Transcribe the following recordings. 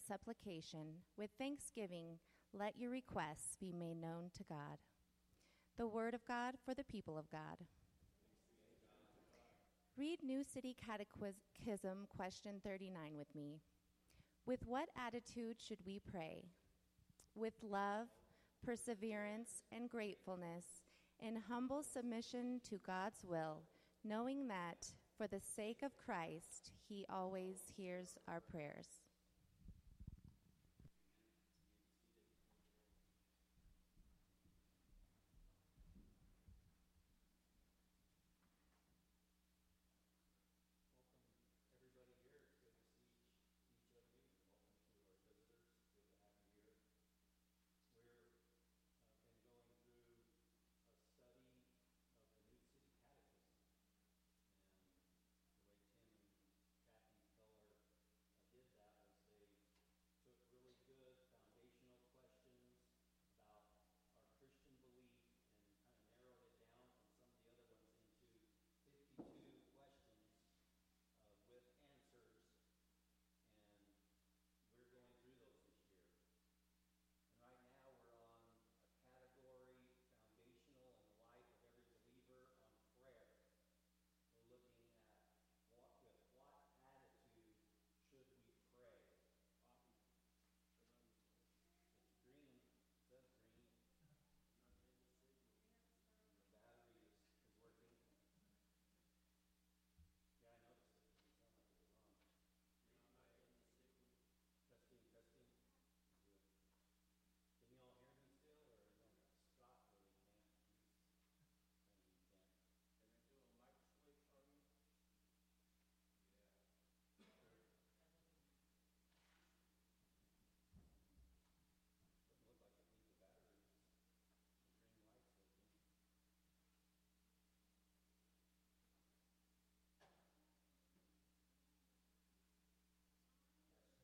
and supplication, with thanksgiving, let your requests be made known to God. The Word of God for the people of God. Read New City Catechism, question 39 with me. With what attitude should we pray? With love, perseverance, and gratefulness, in humble submission to God's will, knowing that, for the sake of Christ, He always hears our prayers.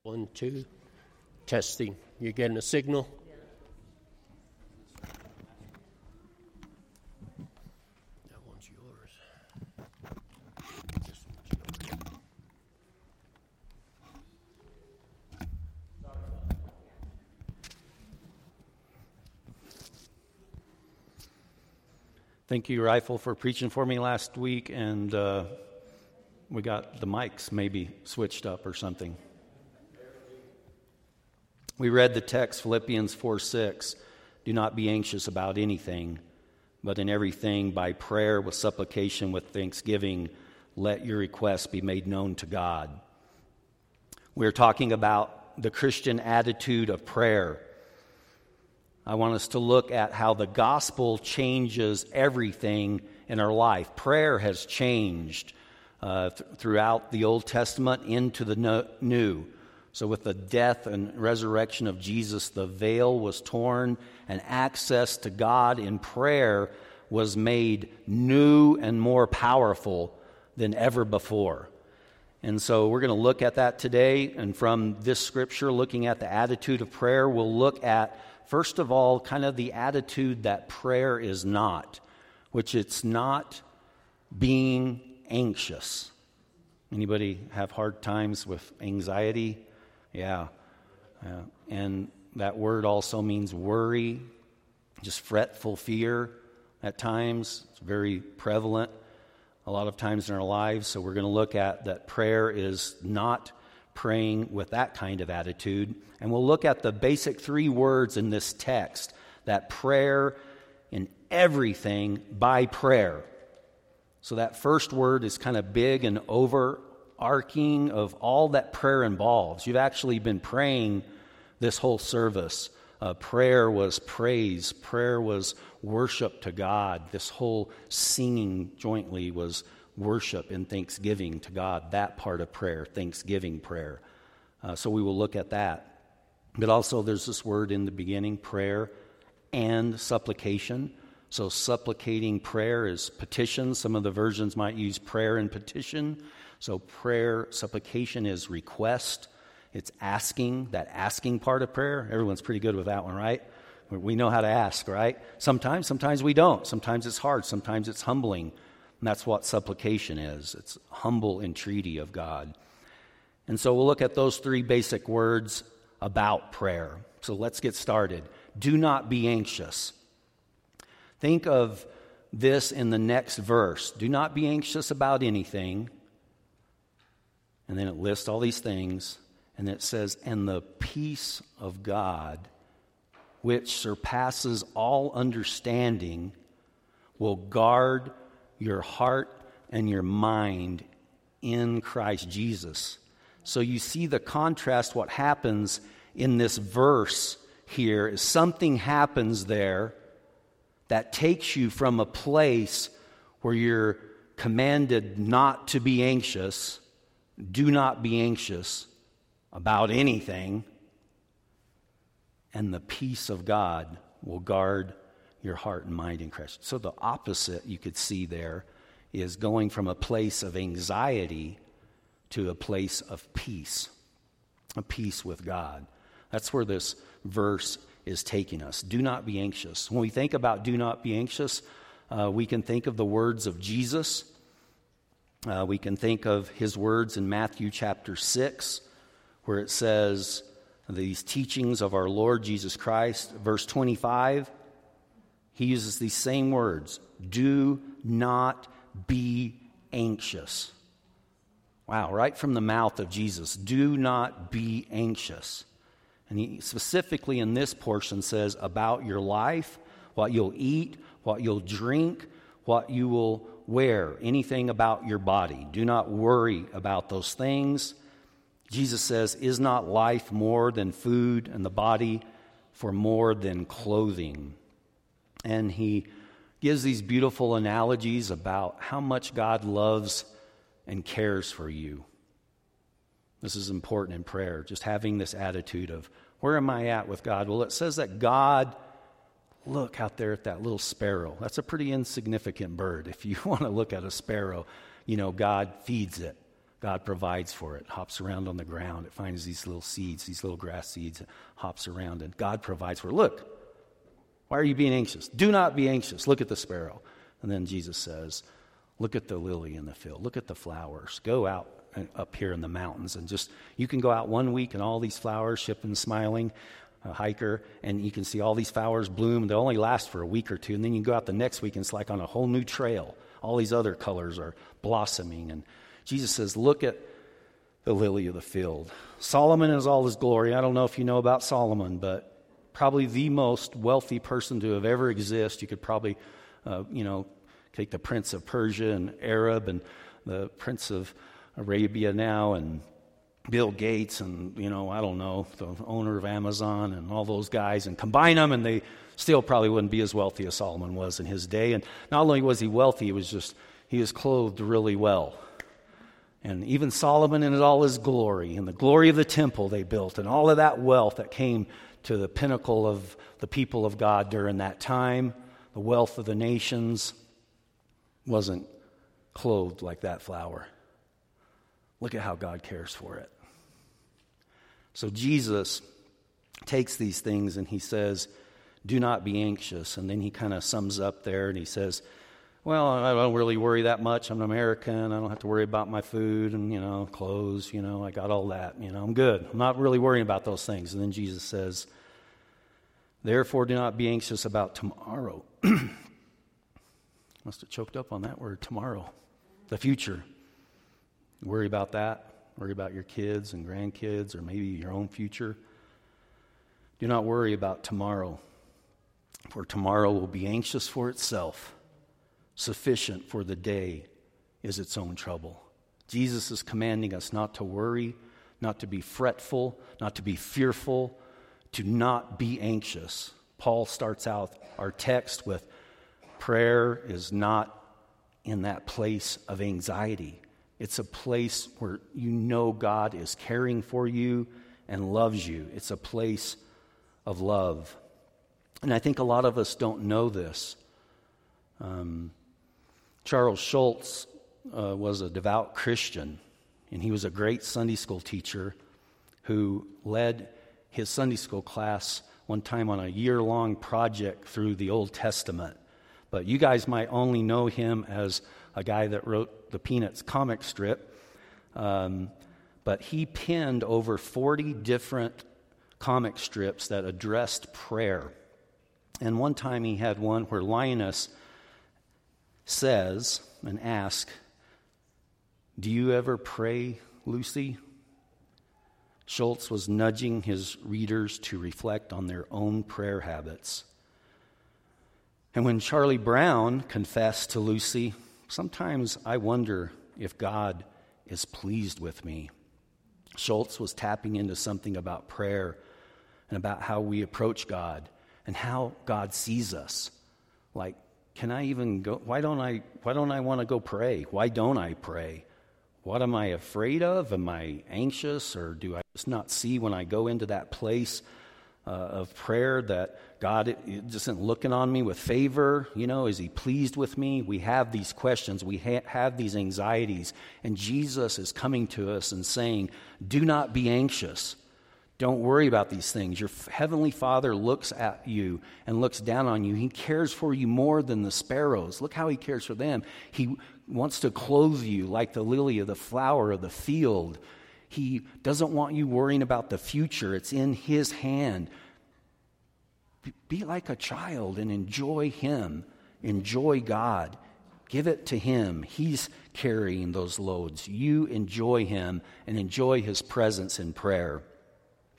One, two. Testing. You getting a signal? That one's yours. This one's yours. Thank you, Rifle, for preaching for me last week, and uh, we got the mics maybe switched up or something. We read the text, Philippians 4 6. Do not be anxious about anything, but in everything, by prayer, with supplication, with thanksgiving, let your requests be made known to God. We're talking about the Christian attitude of prayer. I want us to look at how the gospel changes everything in our life. Prayer has changed uh, th- throughout the Old Testament into the no- New. So, with the death and resurrection of Jesus, the veil was torn, and access to God in prayer was made new and more powerful than ever before. And so, we're going to look at that today. And from this scripture, looking at the attitude of prayer, we'll look at, first of all, kind of the attitude that prayer is not, which it's not being anxious. Anybody have hard times with anxiety? Yeah. yeah. And that word also means worry, just fretful fear at times. It's very prevalent a lot of times in our lives. So we're going to look at that prayer is not praying with that kind of attitude. And we'll look at the basic three words in this text that prayer in everything by prayer. So that first word is kind of big and over arcing of all that prayer involves. You've actually been praying this whole service. Uh, prayer was praise, prayer was worship to God. This whole singing jointly was worship and thanksgiving to God. That part of prayer, thanksgiving prayer. Uh, so we will look at that. But also, there's this word in the beginning prayer and supplication. So, supplicating prayer is petition. Some of the versions might use prayer and petition. So, prayer, supplication is request, it's asking, that asking part of prayer. Everyone's pretty good with that one, right? We know how to ask, right? Sometimes, sometimes we don't. Sometimes it's hard, sometimes it's humbling. And that's what supplication is it's humble entreaty of God. And so we'll look at those three basic words about prayer. So let's get started. Do not be anxious. Think of this in the next verse. Do not be anxious about anything. And then it lists all these things. And it says, and the peace of God, which surpasses all understanding, will guard your heart and your mind in Christ Jesus. So you see the contrast, what happens in this verse here is something happens there that takes you from a place where you're commanded not to be anxious, do not be anxious about anything, and the peace of God will guard your heart and mind in Christ. So the opposite you could see there is going from a place of anxiety to a place of peace, a peace with God. That's where this verse is taking us. Do not be anxious. When we think about do not be anxious, uh, we can think of the words of Jesus. Uh, we can think of his words in Matthew chapter 6, where it says, these teachings of our Lord Jesus Christ. Verse 25, he uses these same words do not be anxious. Wow, right from the mouth of Jesus. Do not be anxious. And he specifically in this portion says about your life, what you'll eat, what you'll drink, what you will wear, anything about your body. Do not worry about those things. Jesus says, Is not life more than food and the body for more than clothing? And he gives these beautiful analogies about how much God loves and cares for you. This is important in prayer, just having this attitude of, where am I at with God? Well, it says that God, look out there at that little sparrow. That's a pretty insignificant bird. If you want to look at a sparrow, you know, God feeds it. God provides for it. Hops around on the ground. It finds these little seeds, these little grass seeds, hops around, and God provides for it. Look, why are you being anxious? Do not be anxious. Look at the sparrow. And then Jesus says, Look at the lily in the field. Look at the flowers. Go out uh, up here in the mountains. And just, you can go out one week and all these flowers, shipping, smiling, a hiker, and you can see all these flowers bloom. They only last for a week or two. And then you go out the next week and it's like on a whole new trail. All these other colors are blossoming. And Jesus says, Look at the lily of the field. Solomon is all his glory. I don't know if you know about Solomon, but probably the most wealthy person to have ever existed. You could probably, uh, you know, take the prince of Persia and Arab and the prince of Arabia now and Bill Gates and, you know, I don't know, the owner of Amazon and all those guys and combine them and they still probably wouldn't be as wealthy as Solomon was in his day. And not only was he wealthy, he was just, he was clothed really well. And even Solomon in all his glory and the glory of the temple they built and all of that wealth that came to the pinnacle of the people of God during that time, the wealth of the nations wasn't clothed like that flower. Look at how God cares for it. So Jesus takes these things and he says, Do not be anxious. And then he kind of sums up there and he says, Well, I don't really worry that much. I'm an American. I don't have to worry about my food and, you know, clothes. You know, I got all that. You know, I'm good. I'm not really worrying about those things. And then Jesus says, Therefore, do not be anxious about tomorrow. Must have choked up on that word, tomorrow, the future. Worry about that. Worry about your kids and grandkids or maybe your own future. Do not worry about tomorrow, for tomorrow will be anxious for itself. Sufficient for the day is its own trouble. Jesus is commanding us not to worry, not to be fretful, not to be fearful, to not be anxious. Paul starts out our text with prayer is not in that place of anxiety. It's a place where you know God is caring for you and loves you. It's a place of love. And I think a lot of us don't know this. Um, Charles Schulz uh, was a devout Christian, and he was a great Sunday school teacher who led his Sunday school class one time on a year long project through the Old Testament. But you guys might only know him as a guy that wrote the Peanuts comic strip. Um, but he penned over 40 different comic strips that addressed prayer. And one time he had one where Linus says and asks, Do you ever pray, Lucy? Schulz was nudging his readers to reflect on their own prayer habits. And when Charlie Brown confessed to Lucy, sometimes I wonder if God is pleased with me. Schulz was tapping into something about prayer and about how we approach God and how God sees us. Like, can I even go? Why don't I, why don't I want to go pray? Why don't I pray? What am I afraid of? Am I anxious? Or do I just not see when I go into that place uh, of prayer that God isn't looking on me with favor? You know, is He pleased with me? We have these questions, we ha- have these anxieties, and Jesus is coming to us and saying, Do not be anxious. Don't worry about these things. Your heavenly Father looks at you and looks down on you. He cares for you more than the sparrows. Look how He cares for them. He wants to clothe you like the lily of the flower of the field. He doesn't want you worrying about the future, it's in His hand. Be like a child and enjoy Him, enjoy God. Give it to Him. He's carrying those loads. You enjoy Him and enjoy His presence in prayer.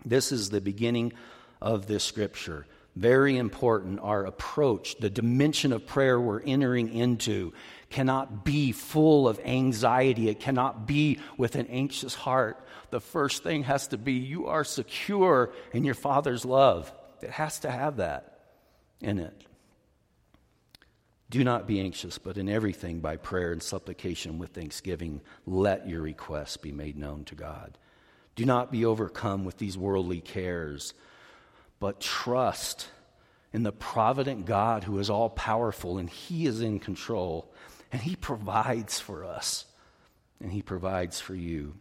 This is the beginning of this scripture. Very important. Our approach, the dimension of prayer we're entering into, cannot be full of anxiety. It cannot be with an anxious heart. The first thing has to be you are secure in your Father's love. It has to have that in it. Do not be anxious, but in everything by prayer and supplication with thanksgiving, let your requests be made known to God. Do not be overcome with these worldly cares, but trust in the provident God who is all powerful and He is in control and He provides for us and He provides for you.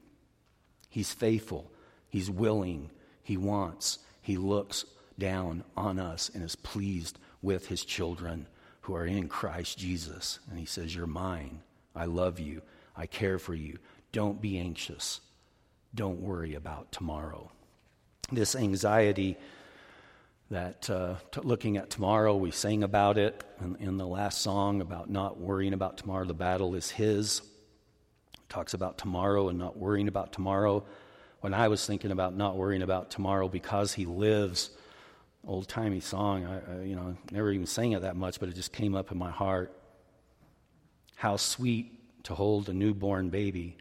He's faithful, He's willing, He wants, He looks down on us and is pleased with His children who are in Christ Jesus. And He says, You're mine. I love you. I care for you. Don't be anxious don't worry about tomorrow. This anxiety that uh, t- looking at tomorrow, we sang about it in, in, the last song about not worrying about tomorrow. The battle is His. It Talks about tomorrow and not worrying about tomorrow. When I was thinking about not worrying about tomorrow because He lives, old timey song. I, I, you know never even sang it that much, but it just came up in my heart. How sweet to hold a newborn baby.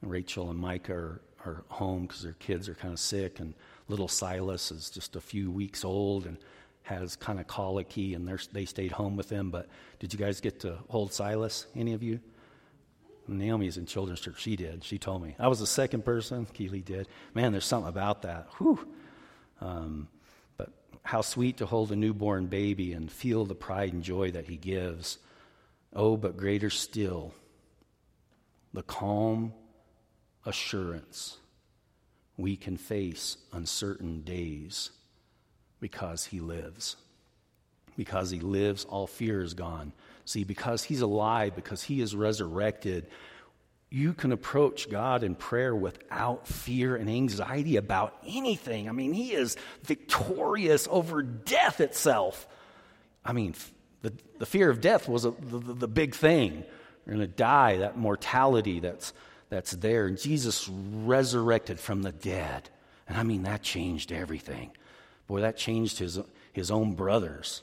Rachel and Micah are are home because their kids are kind of sick, and little Silas is just a few weeks old and has kind of colicky, and they stayed home with him. But did you guys get to hold Silas? Any of you? Naomi's in children's church. She did. She told me. I was the second person. Keely did. Man, there's something about that. Whew. Um, how sweet to hold a newborn baby and feel the pride and joy that he gives. Oh, but greater still, the calm assurance we can face uncertain days because he lives. Because he lives, all fear is gone. See, because he's alive, because he is resurrected, you can approach God in prayer without fear and anxiety about anything. I mean, he is victorious over death itself. I mean, the, the fear of death was a, the, the big thing. You're going to die, that mortality that's that's there. And Jesus resurrected from the dead. And I mean, that changed everything. Boy, that changed his, his own brothers.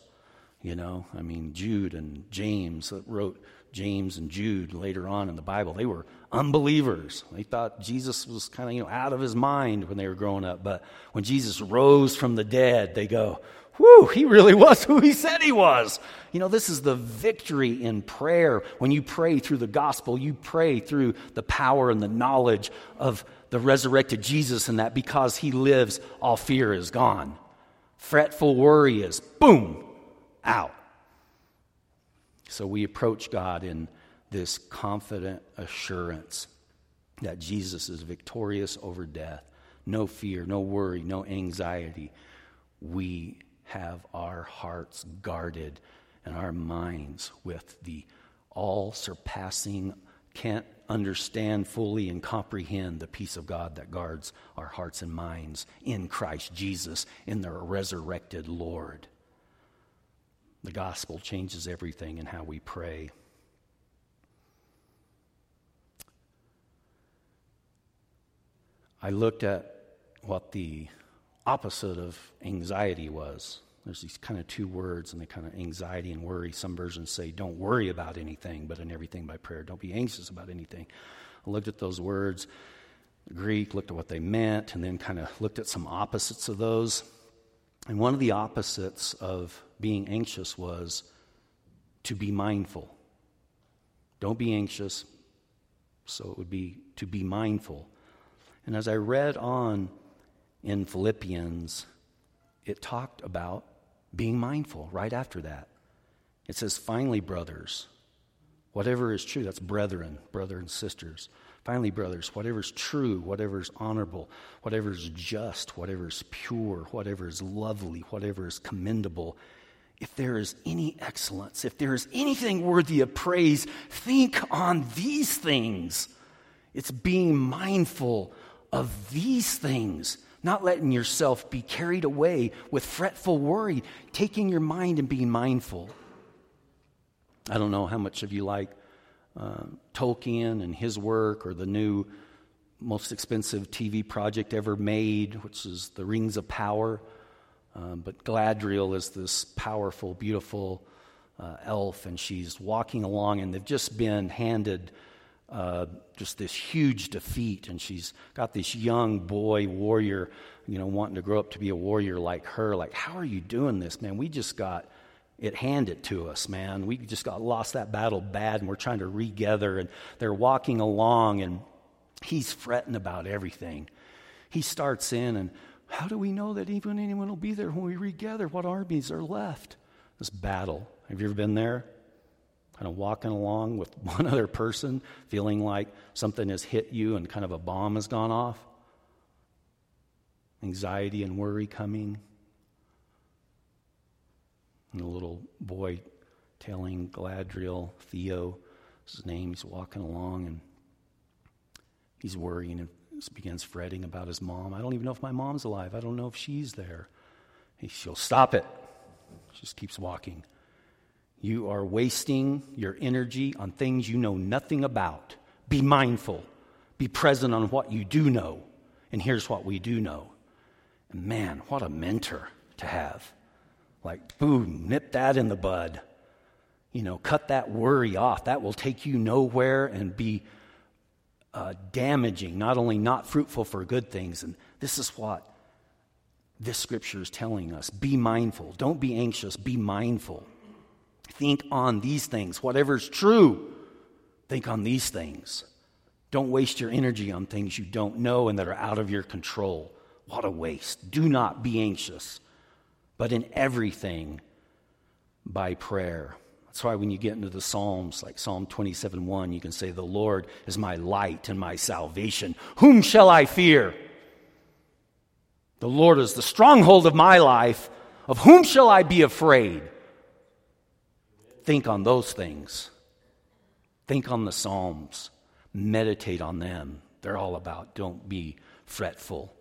You know, I mean, Jude and James that wrote James and Jude later on in the Bible, they were unbelievers. They thought Jesus was kind of, you know, out of his mind when they were growing up. But when Jesus rose from the dead, they go, whew, he really was who he said he was. You know, this is the victory in prayer. When you pray through the gospel, you pray through the power and the knowledge of the resurrected Jesus, and that because he lives, all fear is gone. Fretful worry is boom, out. So we approach God in this confident assurance that Jesus is victorious over death. No fear, no worry, no anxiety. We have our hearts guarded and our minds with the all surpassing, can't understand fully and comprehend the peace of God that guards our hearts and minds in Christ Jesus, in the resurrected Lord. The gospel changes everything in how we pray. I looked at what the opposite of anxiety was. There's these kind of two words, and they kind of anxiety and worry. Some versions say, don't worry about anything, but in everything by prayer. Don't be anxious about anything. I looked at those words, Greek, looked at what they meant, and then kind of looked at some opposites of those. And one of the opposites of being anxious was to be mindful. Don't be anxious. So it would be to be mindful. And as I read on in Philippians, it talked about being mindful right after that. It says, finally, brothers, whatever is true, that's brethren, brother and sisters. Finally, brothers, whatever is true, whatever is honorable, whatever is just, whatever is pure, whatever is lovely, whatever is commendable, if there is any excellence, if there is anything worthy of praise, think on these things. It's being mindful of these things not letting yourself be carried away with fretful worry, taking your mind and being mindful. I don't know how much of you like uh, Tolkien and his work or the new most expensive TV project ever made, which is The Rings of Power. Um, but Galadriel is this powerful, beautiful uh, elf, and she's walking along, and they've just been handed uh, just this huge defeat, and she's got this young boy warrior, you know, wanting to grow up to be a warrior like her. Like, how are you doing this, man? We just got it handed to us, man. We just got lost that battle bad, and we're trying to regather. And they're walking along, and he's fretting about everything. He starts in, and how do we know that even anyone will be there when we regather? What armies are left? This battle. Have you ever been there? kind of walking along with one other person, feeling like something has hit you and kind of a bomb has gone off? Anxiety and worry coming. And the little boy telling Galadriel, Theo, his name, he's walking along and he's worrying and begins fretting about his mom. I don't even know if my mom's alive. I don't know if she's there. He, she'll stop it. She just keeps walking. You are wasting your energy on things you know nothing about. Be mindful. Be present on what you do know. And here's what we do know. And man, what a mentor to have. Like, boom, nip that in the bud. You know, cut that worry off. That will take you nowhere and be uh, damaging, not only not fruitful for good things. And this is what this scripture is telling us be mindful. Don't be anxious, be mindful. Think on these things. Whatever's true, think on these things. Don't waste your energy on things you don't know and that are out of your control. What a waste. Do not be anxious, but in everything by prayer. That's why when you get into the Psalms, like Psalm 27 1, you can say, The Lord is my light and my salvation. Whom shall I fear? The Lord is the stronghold of my life. Of whom shall I be afraid? Think on those things. Think on the Psalms. Meditate on them. They're all about don't be fretful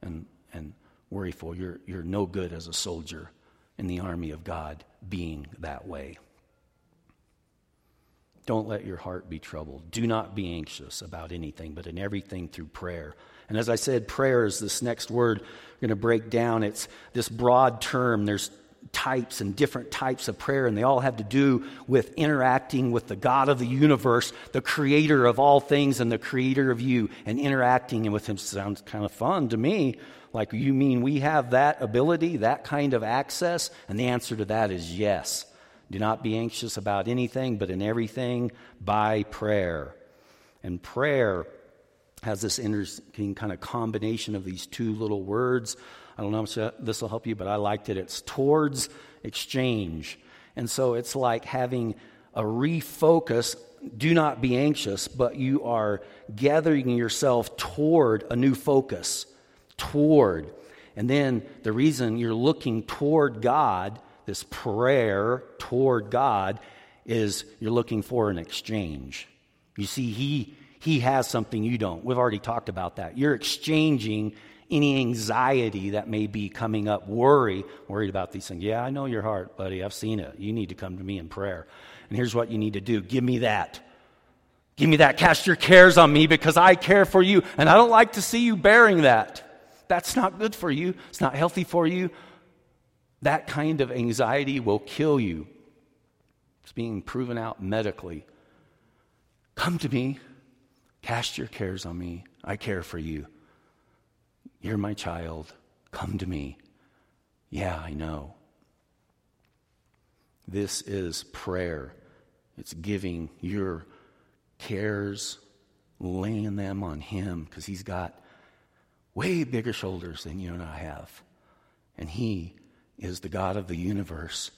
and, and worryful. You're, you're no good as a soldier in the army of God being that way. Don't let your heart be troubled. Do not be anxious about anything, but in everything through prayer. And as I said, prayer is this next word we're going to break down. It's this broad term. There's types and different types of prayer, and they all have to do with interacting with the God of the universe, the creator of all things, and the creator of you, and interacting with Him sounds kind of fun to me. Like, you mean we have that ability, that kind of access? And the answer to that is yes. Do not be anxious about anything, but in everything by prayer. And prayer has this interesting kind of combination of these two little words I don't know if this will help you, but I liked it. It's towards exchange. And so it's like having a refocus. Do not be anxious, but you are gathering yourself toward a new focus. Toward. And then the reason you're looking toward God, this prayer toward God, is you're looking for an exchange. You see, He He has something you don't. We've already talked about that. You're exchanging any anxiety that may be coming up, worry, worried about these things. Yeah, I know your heart, buddy. I've seen it. You need to come to me in prayer. And here's what you need to do give me that. Give me that. Cast your cares on me because I care for you. And I don't like to see you bearing that. That's not good for you. It's not healthy for you. That kind of anxiety will kill you. It's being proven out medically. Come to me. Cast your cares on me. I care for you. You're my child. Come to me. Yeah, I know. This is prayer. It's giving your cares, laying them on Him because He's got way bigger shoulders than you and I have. And He is the God of the universe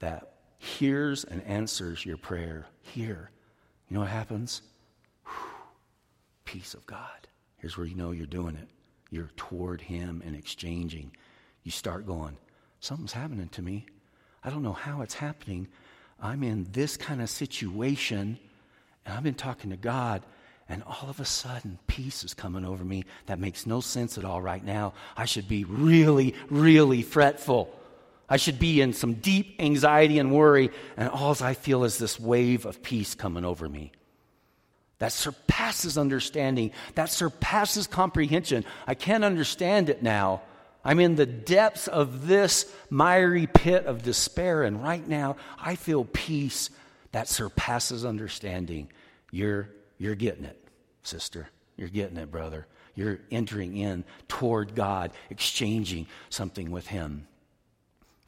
that hears and answers your prayer here. You know what happens? Whew. Peace of God. Here's where you know you're doing it. You're toward Him and exchanging. You start going, something's happening to me. I don't know how it's happening. I'm in this kind of situation, and I've been talking to God, and all of a sudden, peace is coming over me that makes no sense at all right now. I should be really, really fretful. I should be in some deep anxiety and worry, and all I feel is this wave of peace coming over me. That surpasses understanding, that surpasses comprehension. I can't understand it now, I'm in the depths of this miry pit of despair, and right now I feel peace that surpasses understanding. You're, you're getting it, sister. You're getting it, brother. You're entering in toward God, exchanging something with Him.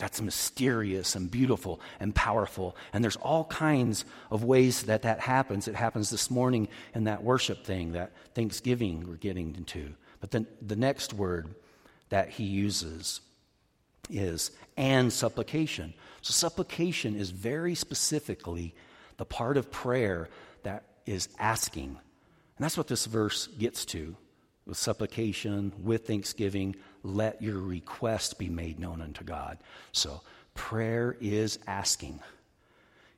That's mysterious and beautiful and powerful. And there's all kinds of ways that that happens. It happens this morning in that worship thing, that Thanksgiving we're getting into. But then the next word, that he uses is and supplication. So, supplication is very specifically the part of prayer that is asking. And that's what this verse gets to with supplication, with thanksgiving, let your request be made known unto God. So, prayer is asking.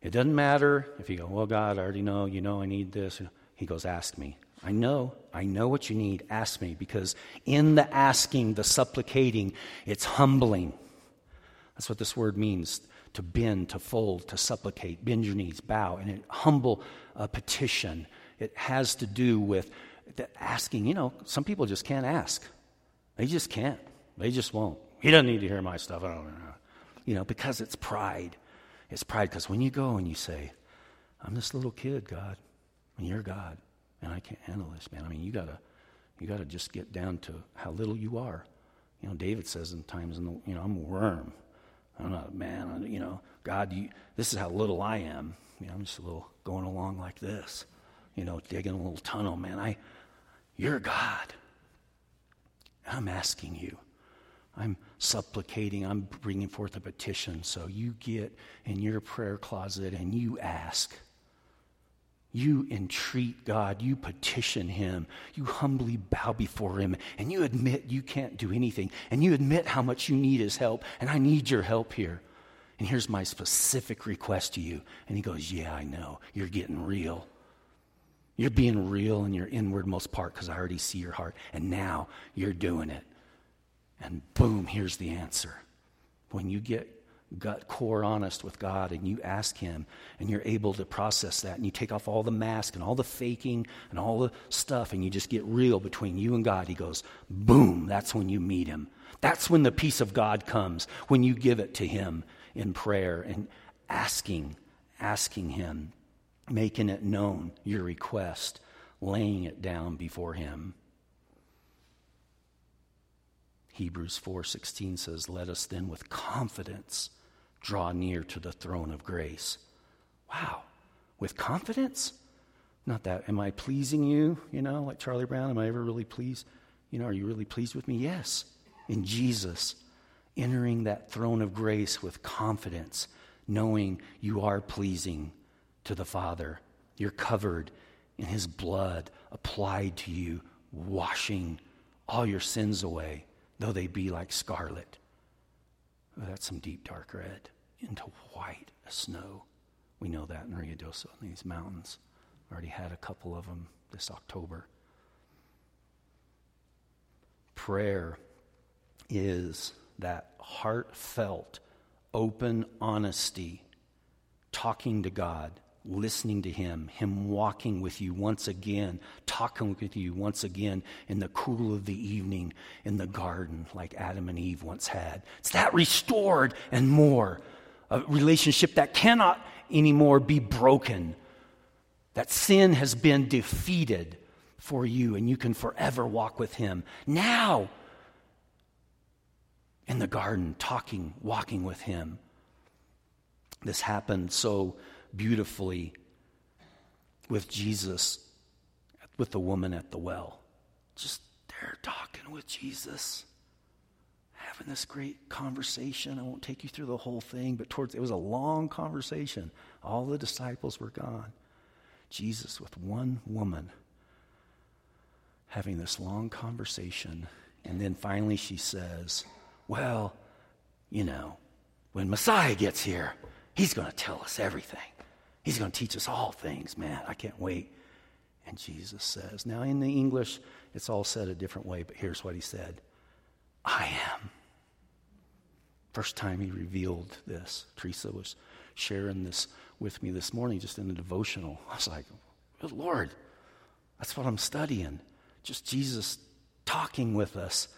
It doesn't matter if you go, Well, God, I already know, you know, I need this. He goes, Ask me. I know, I know what you need. Ask me. Because in the asking, the supplicating, it's humbling. That's what this word means to bend, to fold, to supplicate. Bend your knees, bow, and it, humble uh, petition. It has to do with the asking. You know, some people just can't ask, they just can't. They just won't. He doesn't need to hear my stuff. I don't know. You know, because it's pride. It's pride because when you go and you say, I'm this little kid, God, and you're God, and I can't handle this, man. I mean, you gotta, you gotta just get down to how little you are. You know, David says in times, in the, you know, I'm a worm. I'm not a man. I, you know, God, you, this is how little I am. You know, I'm just a little going along like this. You know, digging a little tunnel, man. I, you're God. I'm asking you. I'm supplicating. I'm bringing forth a petition. So you get in your prayer closet and you ask. You entreat God, you petition Him, you humbly bow before Him, and you admit you can't do anything, and you admit how much you need His help, and I need your help here. And here's my specific request to you. And He goes, Yeah, I know. You're getting real. You're being real in your inwardmost part because I already see your heart, and now you're doing it. And boom, here's the answer. When you get gut core honest with God and you ask Him and you're able to process that and you take off all the mask and all the faking and all the stuff and you just get real between you and God, He goes, boom, that's when you meet Him. That's when the peace of God comes, when you give it to Him in prayer and asking, asking Him, making it known, your request, laying it down before Him. Hebrews 4:16 says, "Let us then with confidence draw near to the throne of grace." Wow. With confidence? Not that am I pleasing you, you know, like Charlie Brown, am I ever really pleased? You know, are you really pleased with me? Yes. In Jesus, entering that throne of grace with confidence, knowing you are pleasing to the Father. You're covered in his blood applied to you, washing all your sins away though they be like scarlet. Oh, that's some deep dark red into white as snow. We know that in Rio in these mountains. Already had a couple of them this October. Prayer is that heartfelt, open honesty, talking to God, listening to Him, Him walking with you once again, talking with you once again in the cool of the evening in the garden, like Adam and Eve once had. It's that restored and more. A relationship that cannot anymore be broken. That sin has been defeated for you, and you can forever walk with Him. Now, in the garden, talking, walking with Him. This happened so beautifully with Jesus, with the woman at the well. Just there talking with Jesus, having this great conversation. I won't take you through the whole thing, but towards it was a long conversation. All the disciples were gone. Jesus with one woman having this long conversation. And then finally she says, Well, you know, when Messiah gets here, he's going to tell us everything. He's going to teach us all things, man. I can't wait. And Jesus says, now in the English, it's all said a different way, but here's what he said I am. First time he revealed this. Teresa was sharing this with me this morning, just in the devotional. I was like, Good Lord, that's what I'm studying. Just Jesus talking with us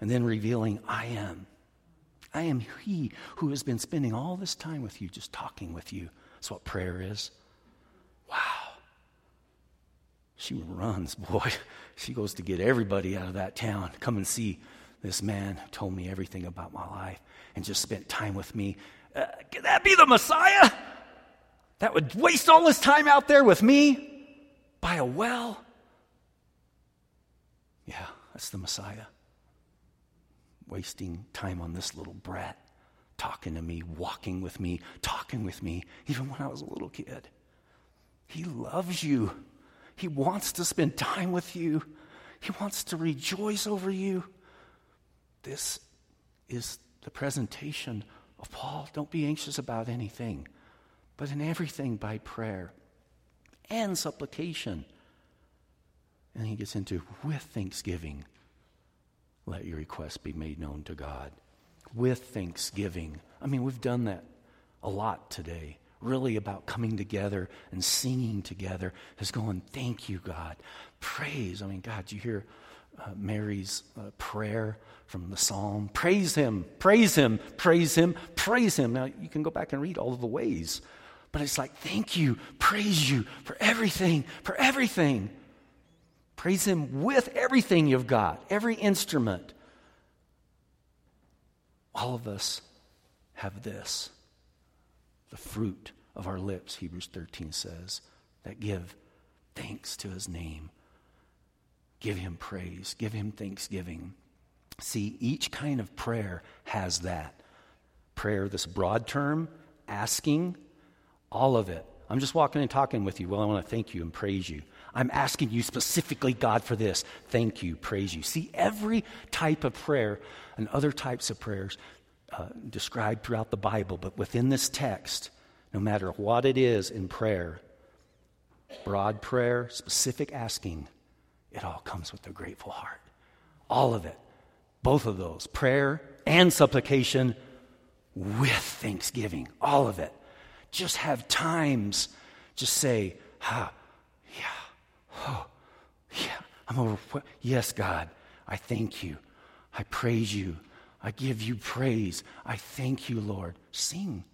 and then revealing, I am. I am He who has been spending all this time with you, just talking with you. That's what prayer is. Wow. She runs, boy. She goes to get everybody out of that town. Come and see this man who told me everything about my life and just spent time with me. Uh, can that be the Messiah? That would waste all his time out there with me by a well? Yeah, that's the Messiah. Wasting time on this little brat talking to me, walking with me, talking with me, even when I was a little kid. He loves you. He wants to spend time with you. He wants to rejoice over you. This is the presentation of Paul. Don't be anxious about anything, but in everything by prayer and supplication. And he gets into with thanksgiving. Let your requests be made known to God with thanksgiving. I mean, we've done that a lot today. Really about coming together and singing together is going, Thank you, God. Praise. I mean, God, you hear uh, Mary's uh, prayer from the psalm? Praise Him, praise Him, praise Him, praise Him. Now, you can go back and read all of the ways, but it's like, Thank you, praise you for everything, for everything. Praise Him with everything you've got, every instrument. All of us have this the fruit of our lips, Hebrews 13 says, that give thanks to his name. Give him praise, give him thanksgiving. See, each kind of prayer has that. Prayer, this broad term, asking, all of it. I'm just walking and talking with you. Well, I want to thank you and praise you. I'm asking you specifically, God, for this. Thank you, praise you. See, every type of prayer and other types of prayers uh, described throughout the Bible, but within this text, no matter what it is in prayer, broad prayer, specific asking, it all comes with a grateful heart. All of it. Both of those, prayer and supplication with thanksgiving. All of it. Just have times, just say, ha, Oh, yeah, I'm over. Yes, God, I thank you. I praise you. I give you praise. I thank you, Lord. Sing.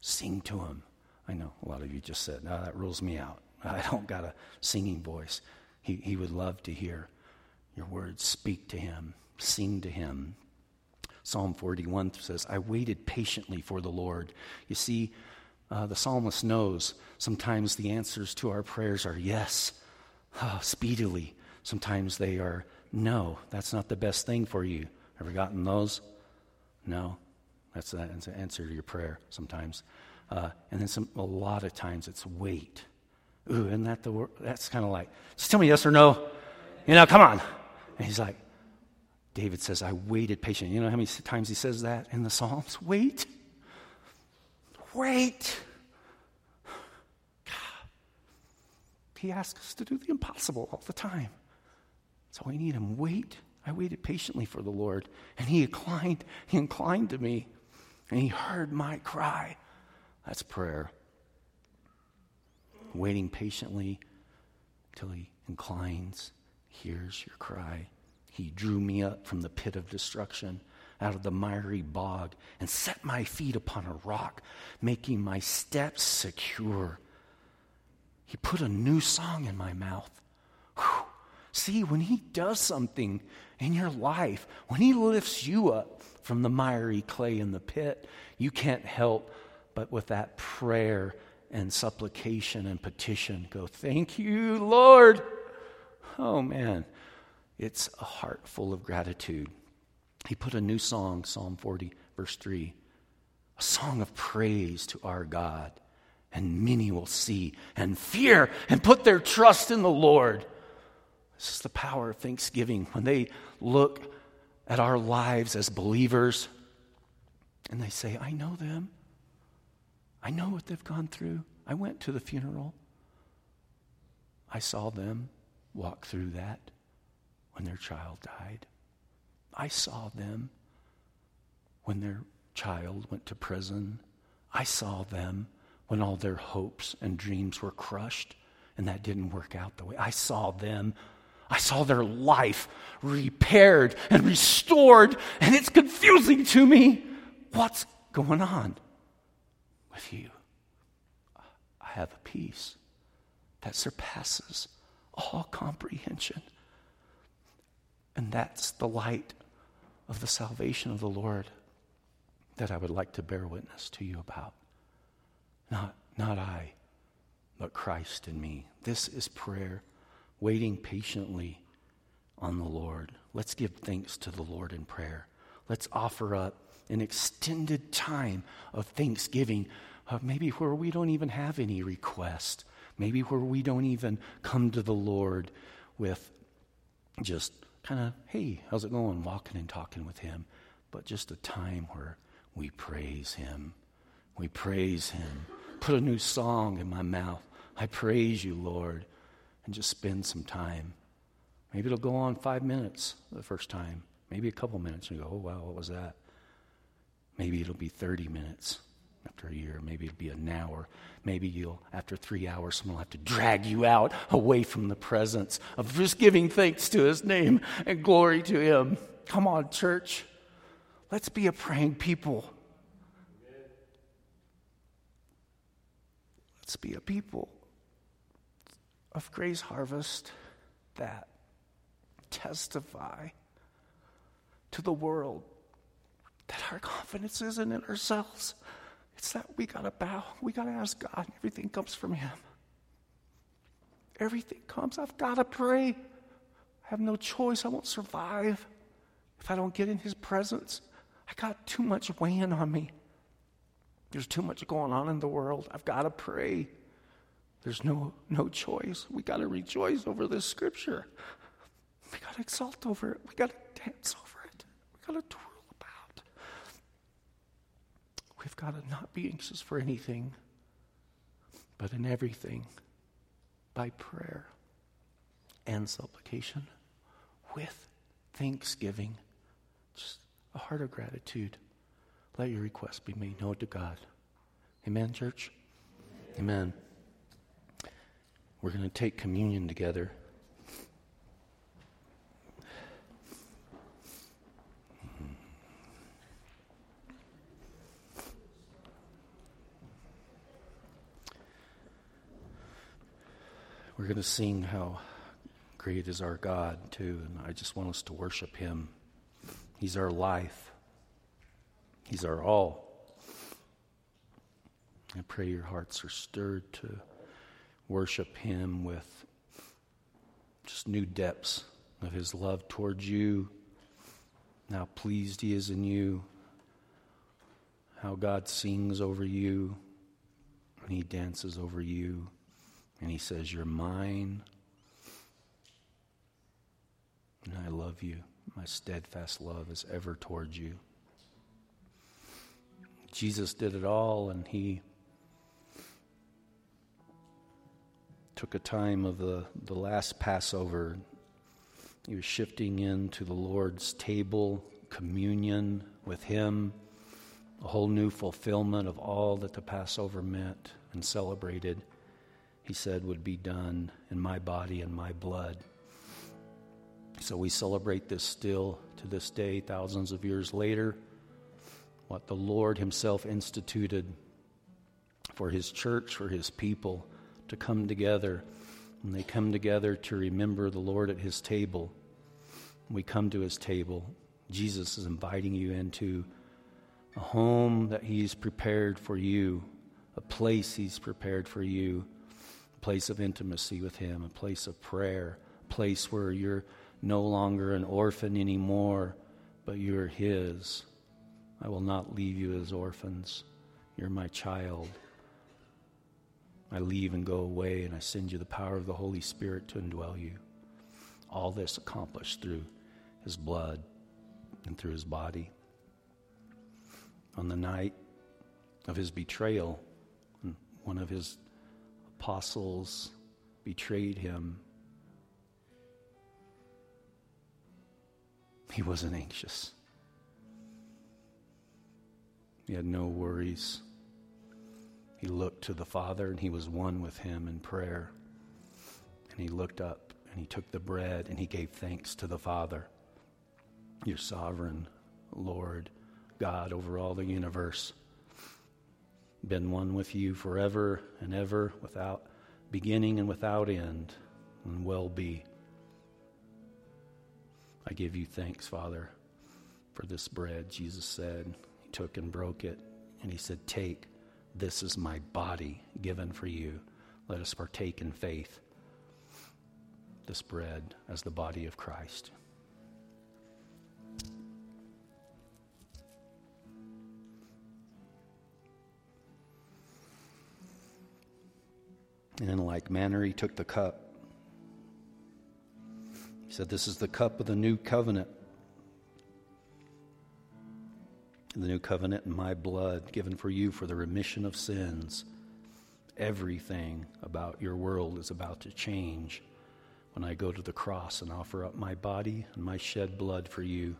Sing to him. I know a lot of you just said, no, that rules me out. I don't got a singing voice. He, he would love to hear your words. Speak to him. Sing to him. Psalm 41 says, I waited patiently for the Lord. You see, uh, the psalmist knows sometimes the answers to our prayers are yes oh, speedily. Sometimes they are, no, that's not the best thing for you. Ever gotten those? No. That's the answer to your prayer sometimes. Uh, and then some, a lot of times it's wait. Ooh, isn't that the word? That's kind of like, just tell me yes or no. You know, come on. And he's like, David says, I waited patiently. You know how many times he says that in the Psalms? Wait. Wait. He asks us to do the impossible all the time. So we need Him. Wait. I waited patiently for the Lord, and He inclined, He inclined to me, and He heard my cry. That's prayer. Waiting patiently till He inclines, hears your cry. He drew me up from the pit of destruction, out of the miry bog, and set my feet upon a rock, making my steps secure. He put a new song in my mouth. Whew. See, when He does something in your life, when He lifts you up from the miry clay in the pit, you can't help but with that prayer and supplication and petition go, Thank you, Lord. Oh, man. It's a heart full of gratitude. He put a new song, Psalm 40, verse 3, a song of praise to our God. And many will see and fear and put their trust in the Lord. This is the power of thanksgiving. When they look at our lives as believers and they say, I know them. I know what they've gone through. I went to the funeral. I saw them walk through that when their child died. I saw them when their child went to prison. I saw them when all their hopes and dreams were crushed and that didn't work out the way. I saw them I saw their life repaired and restored, and it's confusing to me. What's going on with you? I have a peace that surpasses all comprehension. And that's the light of the salvation of the Lord that I would like to bear witness to you about. Not, not I, but Christ in me. This is prayer waiting patiently on the Lord. Let's give thanks to the Lord in prayer. Let's offer up an extended time of thanksgiving, uh, maybe where we don't even have any request, maybe where we don't even come to the Lord with just kind of, hey, how's it going? Walking and talking with Him, but just a time where we praise Him. We praise Him. Put a new song in my mouth. I praise you, Lord and just spend some time. Maybe it'll go on five minutes the first time, maybe a couple minutes, and you go, oh, wow, what was that? Maybe it'll be 30 minutes after a year. Maybe it'll be an hour. Maybe you'll, after three hours, someone will have to drag you out away from the presence of just giving thanks to his name and glory to him. Come on, church. Let's be a praying people. Let's be a people of Grace Harvest that testify to the world that our confidence isn't in ourselves. It's that we got to bow. We got to ask God. Everything comes from Him. Everything comes. I've got to pray. I have no choice. I won't survive if I don't get in His presence. I got too much weighing on me. There's too much going on in the world. I've got to pray. There's no, no choice. We got to rejoice over this scripture. We got to exalt over it. We got to dance over it. We got to twirl about. We've got to not be anxious for anything, but in everything, by prayer and supplication, with thanksgiving, just a heart of gratitude. Let your request be made known to God. Amen, church? Amen. We're going to take communion together. We're going to sing how great is our God, too, and I just want us to worship Him. He's our life, He's our all. I pray your hearts are stirred to worship Him with just new depths of His love towards you, how pleased He is in you, how God sings over you, and He dances over you, and He says, You're mine, and I love you. My steadfast love is ever towards you. Jesus did it all, and He took a time of the, the last Passover. He was shifting into the Lord's table, communion with Him, a whole new fulfillment of all that the Passover meant and celebrated, he said, would be done in my body and my blood. So we celebrate this still to this day, thousands of years later, what the Lord Himself instituted for His church, for His people to come together. And they come together to remember the Lord at His table. We come to His table. Jesus is inviting you into a home that He's prepared for you, a place He's prepared for you, a place of intimacy with Him, a place of prayer, a place where you're no longer an orphan anymore, but you're His. I will not leave you as orphans. You're my child. I leave and go away, and I send you the power of the Holy Spirit to indwell you. All this accomplished through His blood and through His body on the night of his betrayal, one of his apostles betrayed him. He wasn't anxious. He had no worries. He looked to the Father and he was one with him in prayer. And he looked up and he took the bread and he gave thanks to the Father, your sovereign Lord. God over all the universe. Been one with you forever and ever, without beginning and without end, and will be. I give you thanks, Father, for this bread, Jesus said. Took and broke it, and he said, Take, this is my body given for you. Let us partake in faith this bread as the body of Christ. And in like manner, he took the cup. He said, This is the cup of the new covenant. The new covenant in my blood, given for you for the remission of sins. Everything about your world is about to change when I go to the cross and offer up my body and my shed blood for you.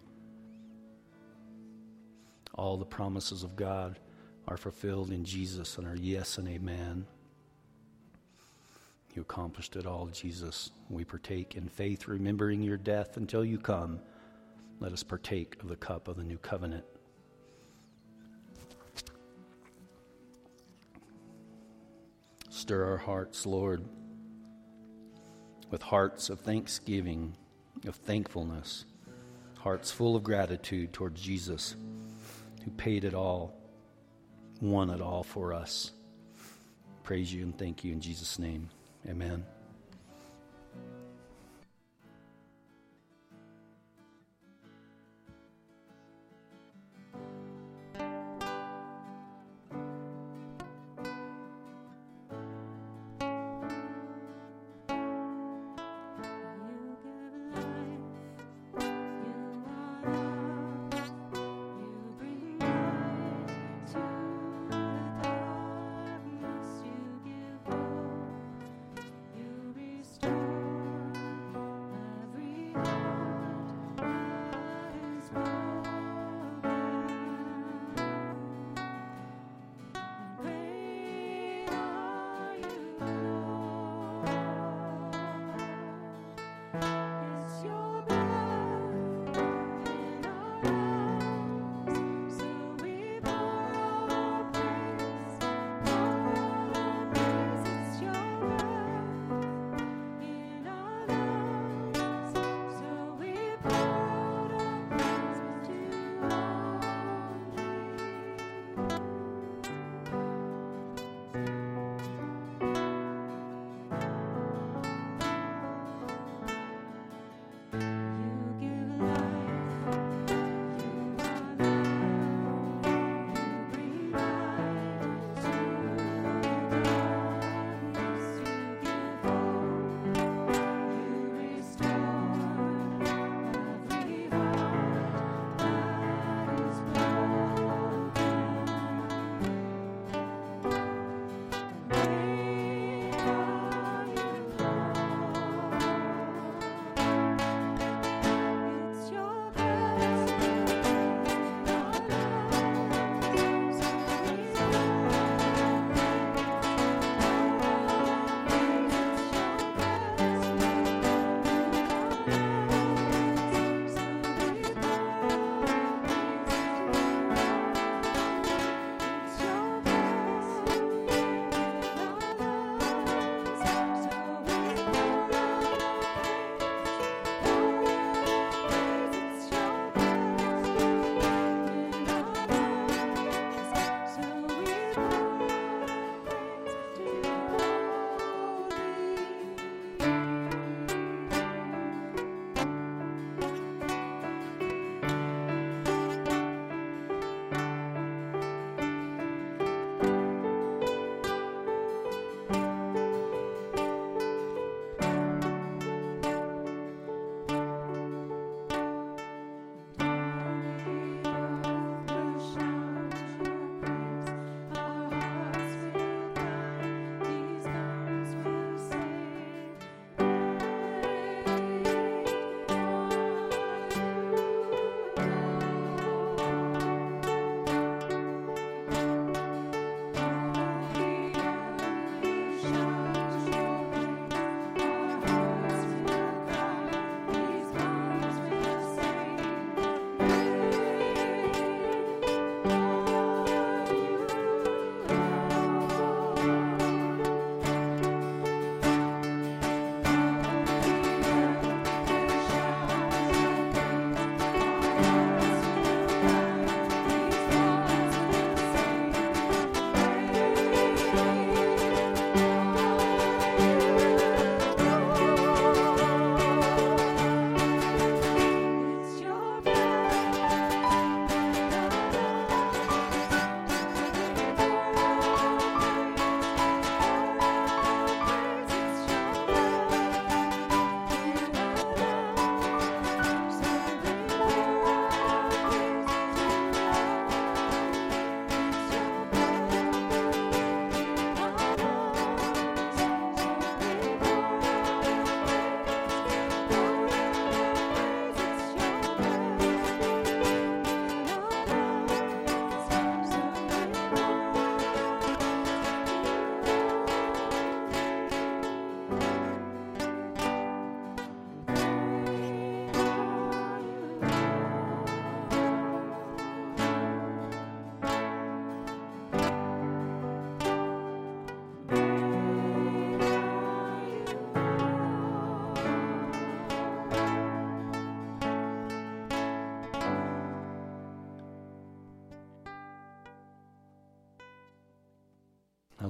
All the promises of God are fulfilled in Jesus and are yes and amen. You accomplished it all, Jesus. We partake in faith, remembering your death until you come. Let us partake of the cup of the new covenant. Stir our hearts, Lord, with hearts of thanksgiving, of thankfulness, hearts full of gratitude towards Jesus, who paid it all, won it all for us. Praise you and thank you in Jesus' name. Amen.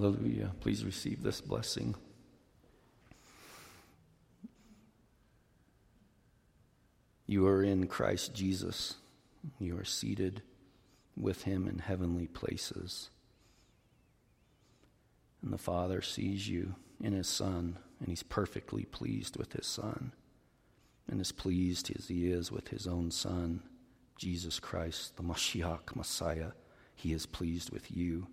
Hallelujah. Please receive this blessing. You are in Christ Jesus. You are seated with him in heavenly places. And the Father sees you in his Son, and he's perfectly pleased with his Son, and as pleased as he is with his own Son, Jesus Christ, the Mashiach Messiah. He is pleased with you.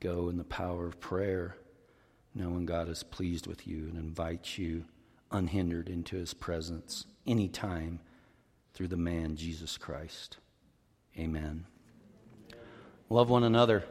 Go in the power of prayer, knowing God is pleased with you and invites you unhindered into his presence anytime through the man Jesus Christ. Amen. Love one another.